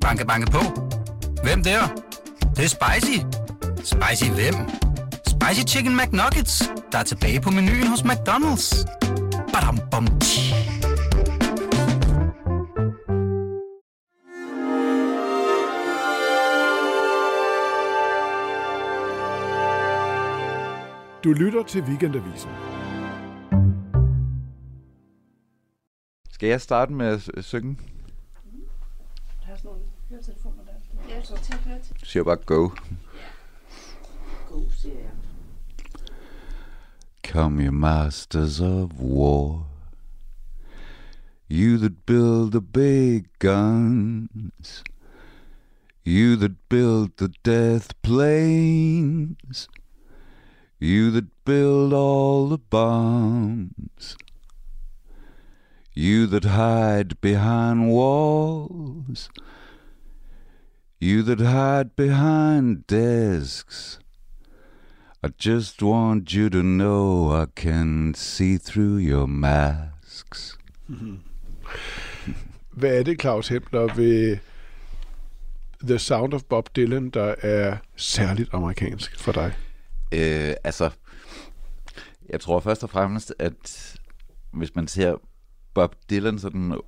Banke, banke på. Hvem der? Det, det er spicy. Spicy hvem? Spicy Chicken McNuggets, der er tilbage på menuen hos McDonald's. Badum, bom, tji. Du lytter til Weekendavisen. Skal jeg starte med at synge? Der. Ja, så til at høre. Du siger bare go. God, siger jeg. Come, you masters of war. You that build the big guns. You that build the death planes. You that build all the bombs. You that hide behind walls. You that hide behind desks. I just want you to know I can see through your masks. Hvad er det, Claus Hempler, ved The Sound of Bob Dylan, der er særligt amerikansk for dig? Øh, altså, jeg tror først og fremmest, at hvis man ser Bob Dylan sådan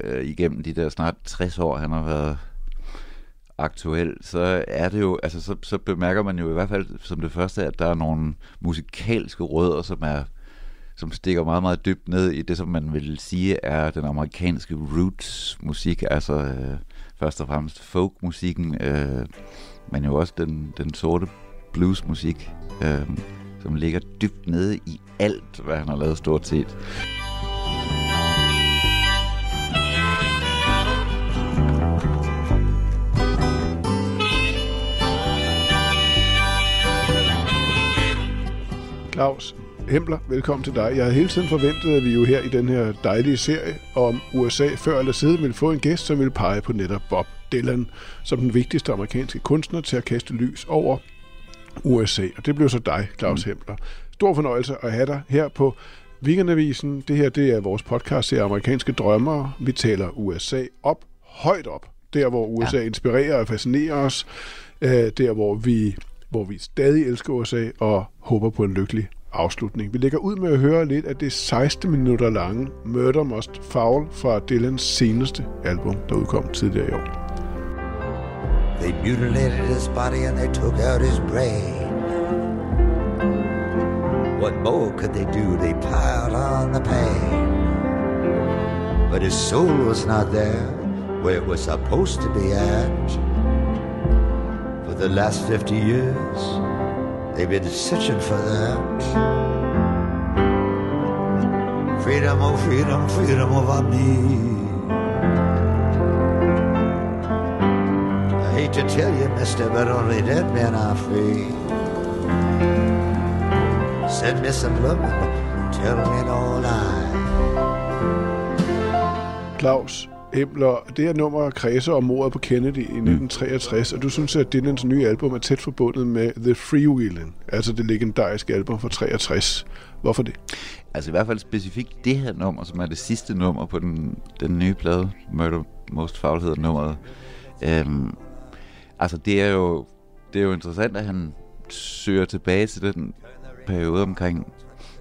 øh, igennem de der snart 60 år, han har været aktuel, så er det jo, altså så, så bemærker man jo i hvert fald som det første, at der er nogle musikalske rødder, som er som stikker meget, meget dybt ned i det, som man vil sige er den amerikanske roots musik, altså øh, først og fremmest folkmusikken, øh, men jo også den, den sorte bluesmusik, øh, som ligger dybt nede i alt, hvad han har lavet stort set. Claus Hempler, velkommen til dig. Jeg havde hele tiden forventet, at vi jo her i den her dejlige serie om USA før eller siden ville få en gæst, som ville pege på netop Bob Dylan som den vigtigste amerikanske kunstner til at kaste lys over USA. Og det blev så dig, Claus mm. Hempler. Stor fornøjelse at have dig her på Weekendavisen. Det her det er vores podcast til amerikanske drømmere. Vi taler USA op, højt op. Der, hvor USA ja. inspirerer og fascinerer os. Øh, Der, hvor vi, hvor vi stadig elsker USA og håber på en lykkelig afslutning. Vi lægger ud med at høre lidt af det 16 minutter lange Murder Must Foul fra Dylans seneste album, der udkom tidligere i år. They mutilated his body and they took out his brain. What more could they do? They piled on the pain. But his soul was not there where it was supposed to be at. The last 50 years, they've been searching for that. Freedom, oh freedom, freedom over me. I hate to tell you, mister, but only dead men are free. Send me some love, tell me no lie. Claus Hempler, det her nummer kredser om mordet på Kennedy i 1963, og du synes, at Dylans nye album er tæt forbundet med The Freewheeling, altså det legendariske album fra 63. Hvorfor det? Altså i hvert fald specifikt det her nummer, som er det sidste nummer på den, den nye plade, Murder Most Foul hedder nummeret. Øhm, altså det er jo det er jo interessant, at han søger tilbage til den periode omkring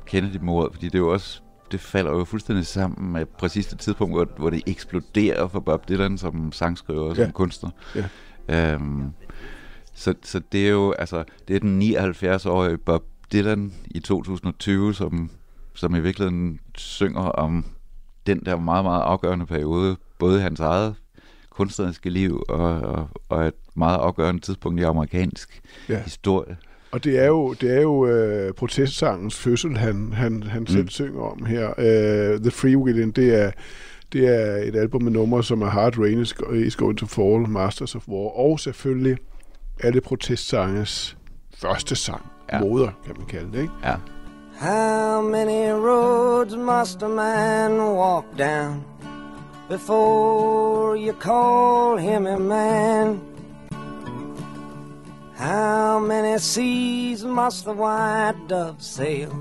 Kennedy-mordet, fordi det er jo også det falder jo fuldstændig sammen med præcis det tidspunkt, hvor, hvor det eksploderer for Bob Dylan som sangskriver og som Ja. kunstner. Ja. Øhm, så, så det er jo, altså, det er den 79-årige Bob Dylan i 2020, som, som i virkeligheden synger om den der meget, meget afgørende periode, både hans eget kunstneriske liv og, og, og et meget afgørende tidspunkt i amerikansk Ja. historie. Og det er jo, det er jo øh, protestsangens fødsel, han, han, han selv Mm. synger om her. Øh, The Freewheeling, det er, det er et album med numre, som er Hard Rain is Go- is Going to Fall, Masters of War, og selvfølgelig alle protestsanges første sang. Ja. moder, kan man kalde det, ikke? Ja. How many roads must a man walk down before you call him a man? Many seas must the white dove sail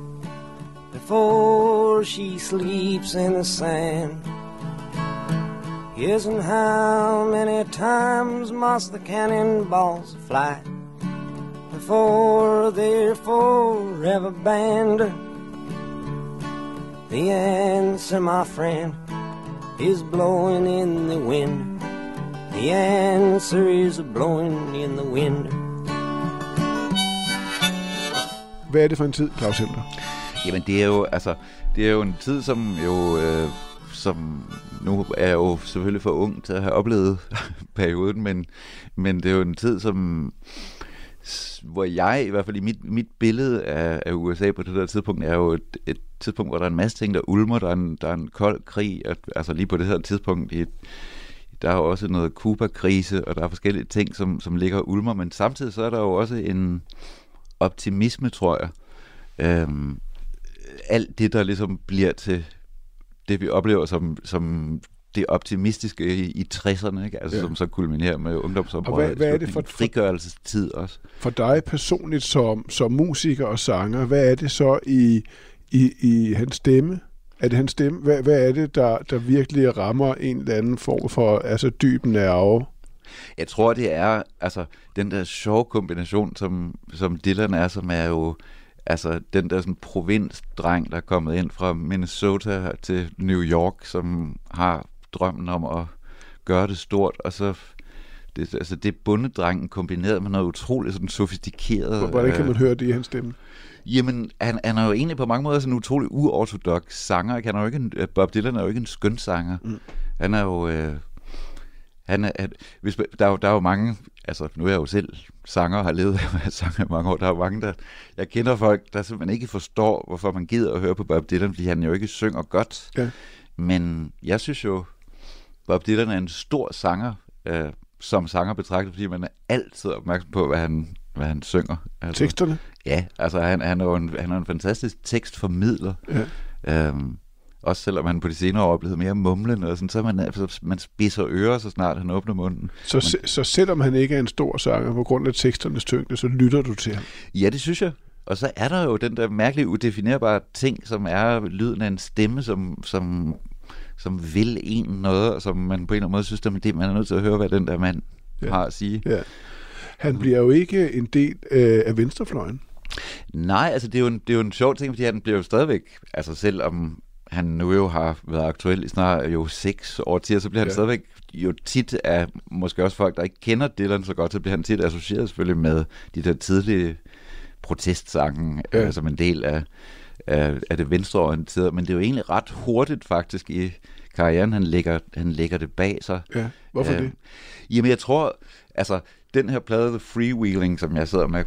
before she sleeps in the sand? Yes, and how many times must the cannonballs fly before they're forever banned? The answer, my friend, is blowing in the wind. The answer is blowing in the wind. Hvad er det for en tid, Claus Helter? Jamen det er jo, altså, det er jo en tid, som jo, øh, som nu er jeg jo selvfølgelig for ung til at have oplevet perioden, men, men det er jo en tid, som hvor jeg, i hvert fald i mit, mit billede af, af USA på det der tidspunkt, er jo et, et tidspunkt, hvor der er en masse ting, der ulmer. Der er en, der er en kold krig, og, altså lige på det her tidspunkt, i, der er jo også noget Kuba-krise, og der er forskellige ting, som, som ligger og ulmer, men samtidig så er der jo også en optimisme, tror jeg. Øhm, alt det, der ligesom bliver til det, vi oplever som, som det optimistiske i, i 60'erne, ikke? Altså, Ja. som så kulminerer med ungdomsoprøret. Og hvad- hvad er det for- frigørelsestid også? For dig personligt som, som musiker og sanger, hvad er det så i, i, i hans stemme? Er det hans stemme? Hvad, hvad er det, der, der virkelig rammer en eller anden form for altså dyb nerve? Jeg tror, det er altså den der sjove kombination, som, som Dylan er, som er jo altså den der sådan provinsdreng, der er kommet ind fra Minnesota til New York, som har drømmen om at gøre det stort, og så det, altså det bundedrengen kombineret med noget utroligt sådan sofistikeret. Hvordan kan øh, man høre det i hans stemme? Jamen, han, han er jo egentlig på mange måder sådan en utrolig uortodox sanger. Han er jo ikke en, øh, Bob Dylan er jo ikke en skøn sanger. Mm. Han er jo... Øh, han han, hvis, der, er jo, der er jo mange... Altså, nu er jeg jo selv sanger og har levet af at sanger i mange år. Der er jo mange, der... Jeg kender folk, der simpelthen ikke forstår, hvorfor man gider at høre på Bob Dylan, fordi han jo ikke synger godt. Ja. Men jeg synes jo, Bob Dylan er en stor sanger, øh, som sanger betragtet, fordi man er altid opmærksom på, hvad han, hvad han synger. Altså, Teksterne? Ja, altså han, han, er jo en, han er en fantastisk tekstformidler. Ja. Øhm, også selvom han på de senere år er blevet mere mumlende, og sådan, så man, altså, man spidser ører, så snart han åbner munden. Så, se, så selvom han ikke er en stor sanger på grund af teksternes tyngde, så lytter du til ham. Ja, det synes jeg. Og så er der jo den der mærkelige, udefinerbare ting, som er lyden af en stemme, som, som, som vil en noget, og som man på en eller anden måde synes, at det, man er nødt til at høre, hvad den der mand ja. har at sige. Ja. Han bliver jo ikke en del øh, af venstrefløjen. Nej, altså det er, jo en, det er jo en sjov ting, fordi han bliver jo stadigvæk, altså selvom han nu jo har været aktuel i snart jo seks årtier, så bliver han Ja. stadigvæk jo tit af måske også folk, der ikke kender Dylan så godt, så bliver han tit associeret selvfølgelig med de der tidlige protestsange, Ja. øh, som en del af, af, af det venstreorienterede, men det er jo egentlig ret hurtigt faktisk i karrieren, han lægger, han lægger det bag sig. Ja. Hvorfor det? Jamen, jeg tror, altså, den her plade, The Freewheeling, som jeg sidder med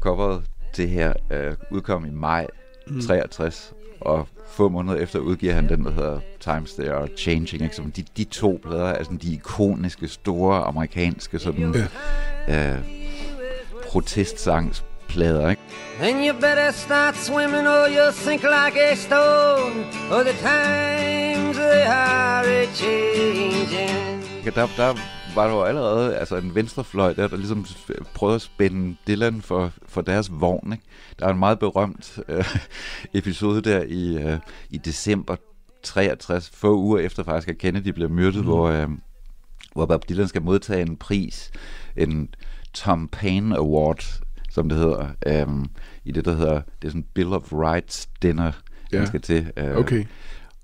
coveret til her, øh, udkom i maj mm. 63, og få måneder efter udgiver han den, der hedder Times They Are Changing. Ikke? Som de, de to plader er sådan de ikoniske, store, amerikanske sådan, ja. øh, protestsangsplader. Ikke? Then you better start swimming or you'll sink like a stone. Or the times they are changing. Der, der var der jo allerede altså en venstrefløj der, der ligesom prøvede at spænde Dylan for, for deres vogn. Ikke? Der er en meget berømt øh, episode der i, øh, i december 63, få uger efter faktisk, at Kennedy blev myrdet, mm. hvor, øh, hvor Bob Dylan skal modtage en pris, en Tom Paine Award, som det hedder, øh, i det, der hedder, det er sådan Bill of Rights dinner, Ja. ja. han skal til. Øh, Okay.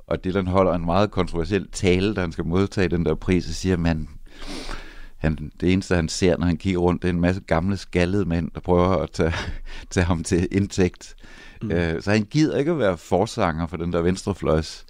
og Dylan holder en meget kontroversiel tale, da han skal modtage den der pris, og siger, man, han, det eneste, han ser, når han kigger rundt, det er en masse gamle skaldede mænd, der prøver at tage, tage ham til indtægt. Mm. Øh, så han gider ikke at være forsanger for den der venstrefløjs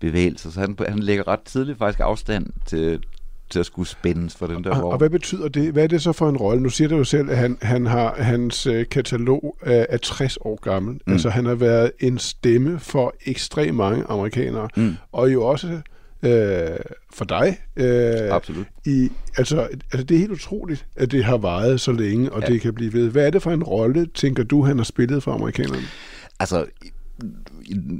bevægelse, så han, han lægger ret tidligt faktisk afstand til, til at skulle spændes for den der Og, vogn. og hvad betyder det? Hvad er det så for en rolle? Nu siger du jo selv, at han, han har, hans øh, katalog er, er 60 år gammel. Mm. Altså han har været en stemme for ekstremt mange amerikanere. Mm. Og jo også øh, for dig. Øh, Absolut. I, altså, altså det er helt utroligt, at det har varet så længe, og ja. Det kan blive ved. Hvad er det for en rolle, tænker du, han har spillet for amerikanerne? Altså,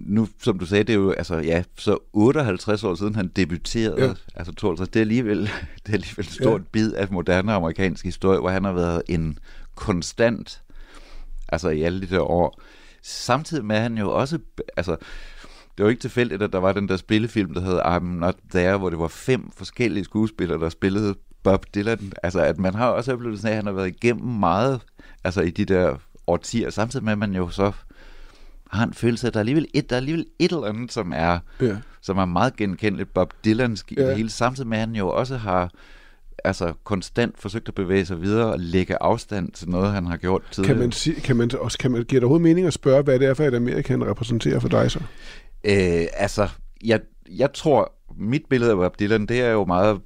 nu, som du sagde, det er jo, altså, ja, så 58 år siden han debuterede, Ja. altså 52, det er alligevel, det er alligevel et stort ja. bid af moderne amerikansk historie, hvor han har været en konstant, altså i alle de der år. Samtidig med, at han jo også, altså, det var ikke tilfældigt, at der var den der spillefilm, der hed I'm Not There, hvor det var fem forskellige skuespillere, der spillede Bob Dylan. Altså, at man har også oplevelsen af, at han har været igennem meget altså i de der årtier, samtidig med, at man jo så har en følelse af, at der er alligevel et, der er alligevel et eller andet, som er, Ja. som er meget genkendeligt Bob Dylansk i Ja. det hele, samtidig med, at han jo også har altså konstant forsøgt at bevæge sig videre og lægge afstand til noget, han har gjort tidligere. Kan man, sige, kan man også, kan man, giver det overhovedet mening at spørge, hvad det er for et Amerika, han repræsenterer for dig så? Øh, altså, jeg, jeg tror, mit billede af Bob Dylan, det er jo meget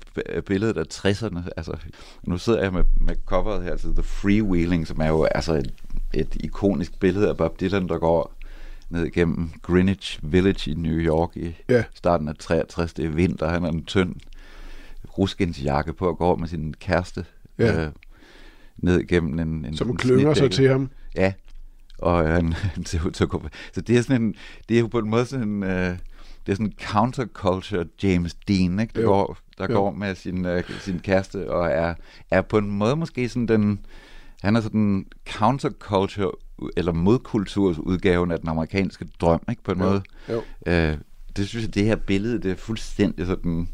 billedet af 60'erne. Altså, nu sidder jeg med, med coveret her, altså The Freewheeling, som er jo altså et, et ikonisk billede af Bob Dylan, der går ned igennem Greenwich Village i New York i Ja. starten af 63. Det er vinter, han har en tynd ruskensjakke på og går med sin kæreste Ja. øh, ned igennem en, en Som klynger sig til ham. Ja, og han, han ser ud til at gå... Så det er sådan en, det er jo på en måde sådan en, øh, det er sådan en counterculture James Dean, ikke? Der, Jo. går, der Jo. går med sin, øh, sin kæreste og er, er på en måde måske sådan den... Han er sådan counterculture eller modkulturs udgaven af den amerikanske drøm, ikke? På en Jo. måde. Jo. Øh, det synes jeg, det her billede, det er fuldstændig sådan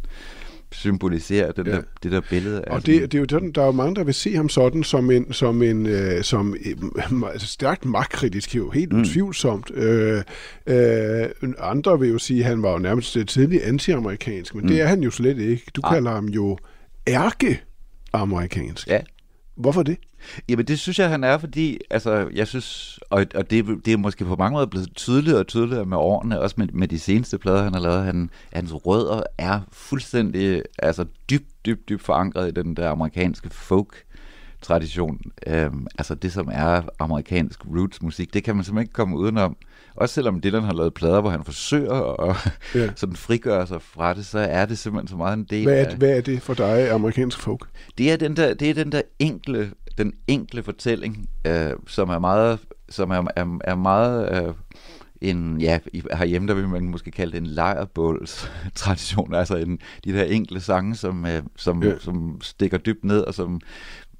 symboliserer den Ja. der, det der billede af Og det, det er jo sådan, der er jo mange, der vil se ham sådan som en, som en øh, som, øh, altså stærkt magtkritisk, jo helt mm. utvivlsomt. Øh, øh, andre vil jo sige, at han var jo nærmest tidlig anti-amerikansk, men mm. det er han jo slet ikke. Du Nej. kalder ham jo ærke-amerikansk. Ja. Hvorfor det? Jamen det synes jeg, han er, fordi altså, jeg synes, og, og det, det er måske på mange måder blevet tydeligere og tydeligere med årene, også med, med de seneste plader, han har lavet. Han, hans rødder er fuldstændig altså, dybt, dybt, dybt forankret i den der amerikanske folk tradition. Øhm, altså det, som er amerikansk roots musik, det kan man simpelthen ikke komme udenom. Også selvom Dylan har lavet plader, hvor han forsøger at Ja. sådan frigøre sig fra det, så er det simpelthen så meget en del Hvad er, af... hvad er det for dig, amerikansk folk? Det er den der, det er den der enkle, den enkle fortælling, øh, som er meget, som er, er, er meget øh, en, ja, herhjemme, der vil man måske kalde det en lejrbåls tradition, altså en, de der enkle sange, som, øh, som, ja. som stikker dybt ned, og som,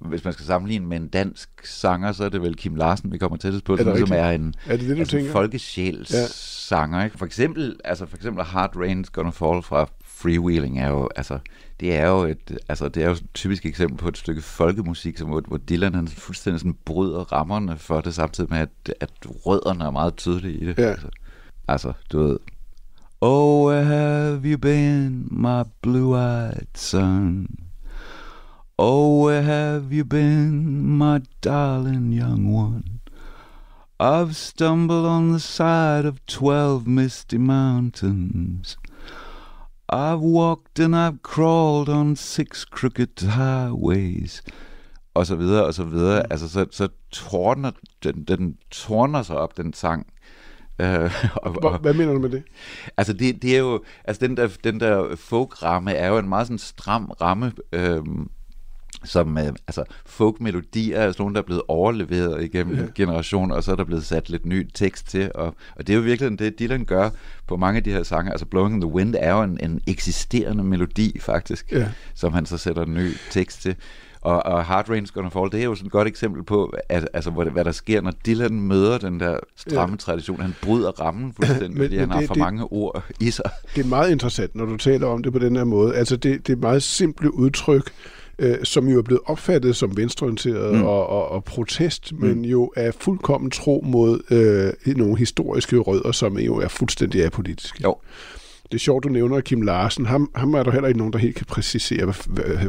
hvis man skal sammenligne med en dansk sanger, så er det vel Kim Larsen, vi kommer tættest på, Er det som, som rigtigt? er en, Er det det, du altså tænker? folkesjæls Ja. sanger. Ikke? For eksempel, altså for eksempel Hard Rain's Gonna Fall fra Freewheeling er jo, altså, det er jo et, altså, det er jo et typisk eksempel på et stykke folkemusik, som, hvor, hvor Dylan han fuldstændig sådan bryder rammerne for det, samtidig med, at, at rødderne er meget tydelige i det. Ja. Altså, altså, du ved, Oh, where have you been, my blue-eyed son? Oh, where have you been, my darling young one? I've stumbled on the side of twelve misty mountains. I've walked and I've crawled on six crooked highways. Og så videre, og så videre. Altså, så, så tårner, den, den tårner sig op, den sang. Øh, og, Hvor, hvad mener du med det? Altså det, det er jo, altså den der, den der folk-ramme er jo en meget sådan stram ramme, øhm, som, øh, altså folk-melodier er sådan nogle, der er blevet overleveret igennem Ja. generationer, og så er der blevet sat lidt ny tekst til, og, og det er jo virkelig det, Dylan gør på mange af de her sange. Altså Blowing in the Wind er jo en, en eksisterende melodi faktisk, Ja. som han så sætter en ny tekst til. Og, og Hard Rain's Gonna Fall, det er jo sådan et godt eksempel på, at, altså, hvad, hvad der sker, når Dylan møder den der stramme Ja. tradition. Han bryder rammen fuldstændig, Men- fordi men han har det- for det- mange ord i sig. Det er meget interessant, når du taler om det på den her måde. Altså det, det er meget simple udtryk, øh, som jo er blevet opfattet som venstreorienteret mm. Og, og, og protest, mm. men jo er fuldkommen tro mod øh, nogle historiske rødder, som jo er fuldstændig apolitiske. Jo. Det er sjovt, du nævner Kim Larsen. Ham, ham er der heller ikke nogen, der helt kan præcisere,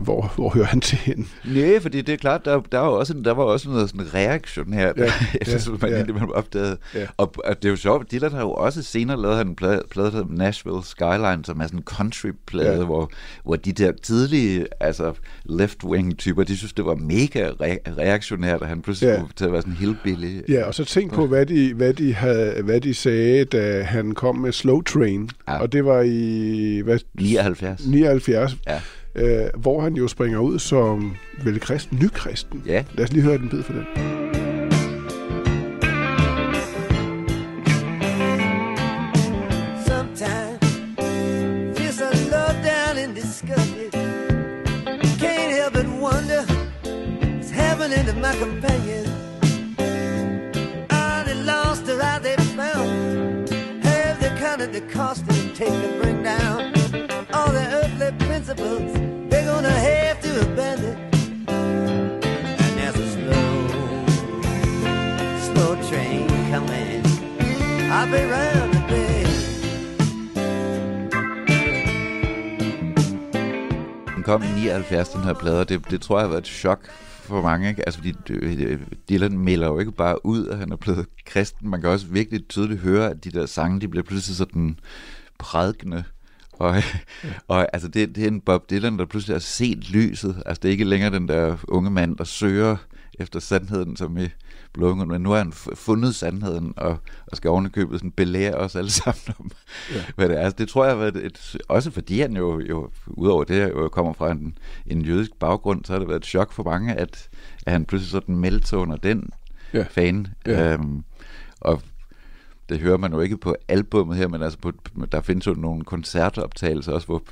hvor, hvor hører han til hende. Nej, fordi det er klart, der, der, var, også, der var også noget sådan reaktionært, Ja, ja, synes, ja, ja, man ja. indimellem opdagede. Ja. Og, og, det er jo sjovt, Dylan har jo også senere lavet en plade, plade der Nashville Skyline, som er sådan en country-plade, Ja. hvor, hvor de der tidlige altså left-wing-typer, de synes, det var mega re- reaktionært, at han pludselig Ja. skulle til at være sådan hillbilly. Ja, og så tænk på, hvad de, hvad de, havde, hvad de sagde, da han kom med Slow Train. Ja. Og det var i hvad, 79. 79, Ja. øh, hvor han jo springer ud som vel kristen, nykristen. Ja. Lad os lige høre den bid for den. I'll be round today. Den kom i 79, den her plade, og det, det tror jeg har været et chok for mange. Ikke? Altså, fordi øh, øh, Dylan melder jo ikke bare ud, at han er blevet kristen. Man kan også virkelig tydeligt høre, at de der sange, de bliver pludselig sådan prædikende. Og, og altså, det, det er en Bob Dylan, der pludselig har set lyset. Altså, det er ikke længere den der unge mand, der søger efter sandheden, som i Blowing men nu har han fundet sandheden, og, og skal ovenikøbet sådan belære os alle sammen om, ja. hvad det er. Altså, det tror jeg været et, også fordi han jo, jo udover det, jo kommer fra en, en jødisk baggrund, så har det været et chok for mange, at, at han pludselig sådan meldte sig under den Ja. fan. Ja. Øhm, og det hører man jo ikke på albummet her, men altså på, der findes jo nogle koncertoptagelser også, hvor,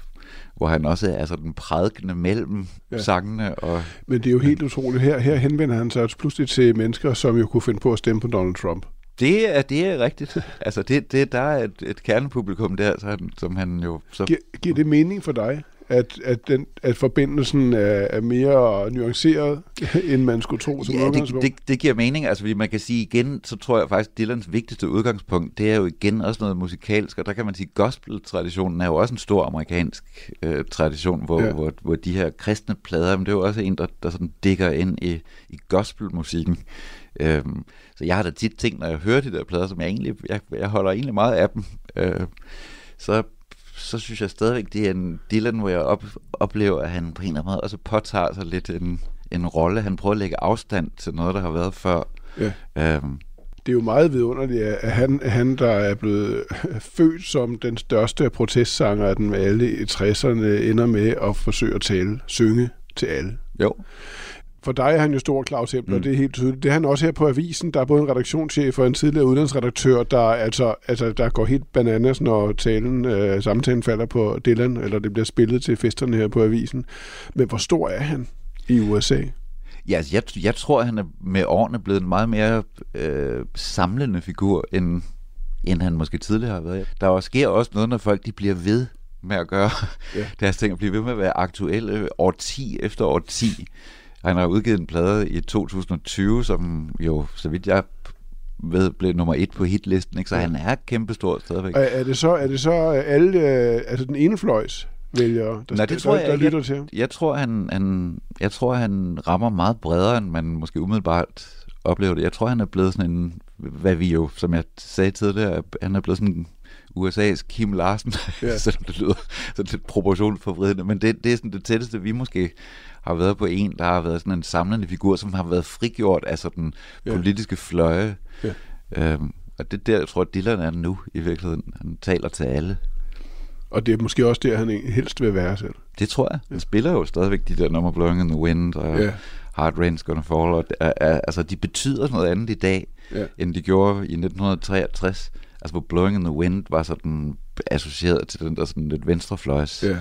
hvor han også er sådan prædikende mellem Ja. sangene. Og, Men det er jo helt utroligt. Her, her henvender han sig pludselig til mennesker, som jo kunne finde på at stemme på Donald Trump. Det er, det er rigtigt. Altså, det, det, der er et, et kernepublikum der, så han, som han jo... Så, Giver, giver det mening for dig, at, at, den, at forbindelsen er, er mere nuanceret, end man skulle tro som ja, det, udgangspunkt? det, det giver mening. Altså, fordi man kan sige igen, så tror jeg faktisk, Dylans vigtigste udgangspunkt, det er jo igen også noget musikalsk, og der kan man sige, gospel-traditionen er jo også en stor amerikansk øh, tradition, hvor, Ja. hvor, hvor de her kristne plader, men det er jo også en, der, der sådan dækker ind i, i gospelmusikken. Øhm, så jeg har da tit tænkt, når jeg hører de der plader, som jeg egentlig, jeg, jeg holder egentlig meget af dem, øh, så, så synes jeg stadigvæk, det er en Dylan, hvor jeg op, oplever, at han på en eller anden måde også påtager sig lidt en, en rolle. Han prøver at lægge afstand til noget, der har været før. Ja. Øhm, Det er jo meget vidunderligt, at han, han, der er blevet født som den største protestsanger af dem alle i 60'erne, ender med at forsøge at tale, synge til alle. jo, For dig er han jo stor Claus Hempler, mm. Det er helt tydeligt. Det er han også her på Avisen. Der er både en redaktionschef og en tidligere udlandsredaktør, der, altså, altså, der går helt bananas, når talen, øh, samtalen falder på Dylan, eller det bliver spillet til festerne her på Avisen. Men hvor stor er han i USA? Ja, altså, jeg, jeg tror, han er med årene blevet en meget mere øh, samlende figur, end, end han måske tidligere har været. Der også sker også noget, når folk de bliver ved med at gøre Ja. deres ting, og bliver ved med at være aktuelle årti efter årti. Han har udgivet en plade i 2020, som jo, så vidt jeg ved, blev nummer et på hitlisten, ikke? så Ja. han er kæmpestor stadigvæk. Er, er det så, er det så alle, øh, altså den ene fløjs vælgere, der, Nej, det der, tror jeg der ikke. lytter til ham? Jeg tror, han, han, jeg tror, han rammer meget bredere, end man måske umiddelbart oplever det. Jeg tror, han er blevet sådan en, hvad vi jo, som jeg sagde tidligere, han er blevet sådan USA's Kim Larsen, Ja. ja. selvom det lyder sådan lidt proportionsforvridende, men det, det er sådan det tætteste, vi måske har været på en, der har været sådan en samlende figur, som har været frigjort af sådan Ja. politiske fløje. Ja. Øhm, og det er der, jeg tror, Dylan er nu i virkeligheden. Han taler til alle. Og det er måske også der, han helst vil være selv. Det tror jeg. Han spiller jo stadigvæk de der nummer Blowing in the Wind og Ja. ja. Hard Rain's Gonna Fall. Og, uh, uh, altså, de betyder noget andet i dag, Ja. end de gjorde i 1963. Altså, hvor Blowing in the Wind var sådan associeret til den der sådan lidt venstrefløjs Ja.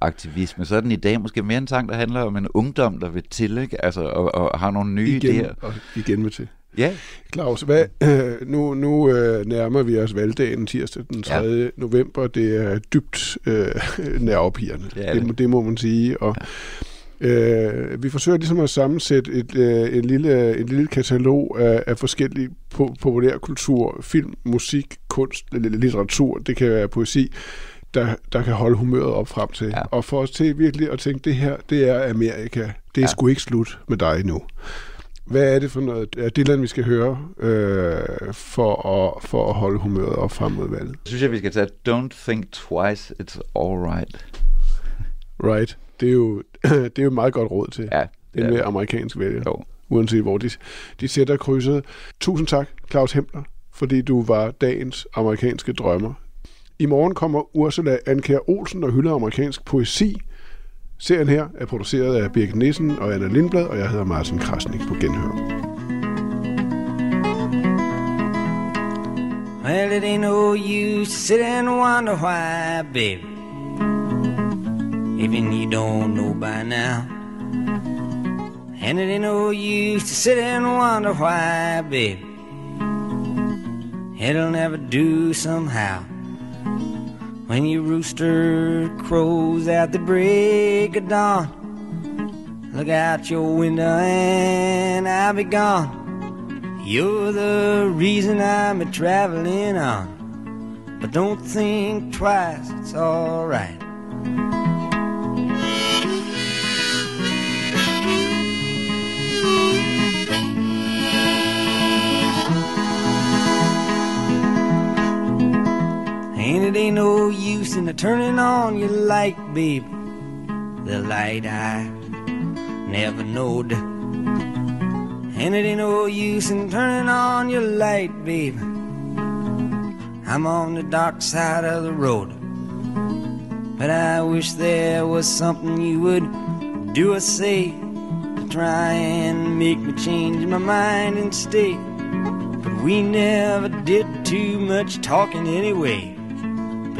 aktivisme. Så er den i dag måske mere en sang, der handler om en ungdom, der vil til, ikke? Altså, og, og har nogle nye Igen, idéer. og igen med til. Ja, Claus, hvad, øh, nu, nu øh, nærmer vi os valgdagen tirsdag den 3. Ja. november. Det er dybt øh, nervepirrende. Det er det. det. Det, det må man sige. Og, øh, vi forsøger ligesom at sammensætte et, øh, en, lille, en lille katalog af, af forskellige po- populærkultur, film, musik, kunst, li- litteratur, det kan være poesi, der, der kan holde humøret op frem til. Ja. Og for os til virkelig at tænke, det her, det er Amerika. Det er ja. Sgu ikke slut med dig nu. Hvad er det for noget, er det land, vi skal høre øh, for, at, for at holde humøret op frem mod valget? så synes jeg, vi skal tage Don't Think Twice, It's Alright. Right. Det er jo, det er jo et meget godt råd til. Ja, er ja. amerikansk vælger, Jo. uanset hvor de, de sætter krydset. Tusind tak, Claus Hempler, fordi du var dagens amerikanske drømmer. I morgen kommer Ursula Anker Olsen og hylder amerikansk poesi. Serien her er produceret af Birgit Nissen og Anna Lindblad, og jeg hedder Martin Krasnik på Genhør. Well, it ain't no use to sit and wonder why, baby. Even you don't know by now. And it ain't no use to sit and wonder why, baby. It'll never do somehow. When your rooster crows at the break of dawn, look out your window and I'll be gone. You're the reason I'm a traveling on. But don't think twice, it's alright. And it ain't no use in the turning on your light, baby. The light I never knowed. And it ain't no use in turning on your light, baby. I'm on the dark side of the road. But I wish there was something you would do or say to try and make me change my mind and stay. But we never did too much talking anyway.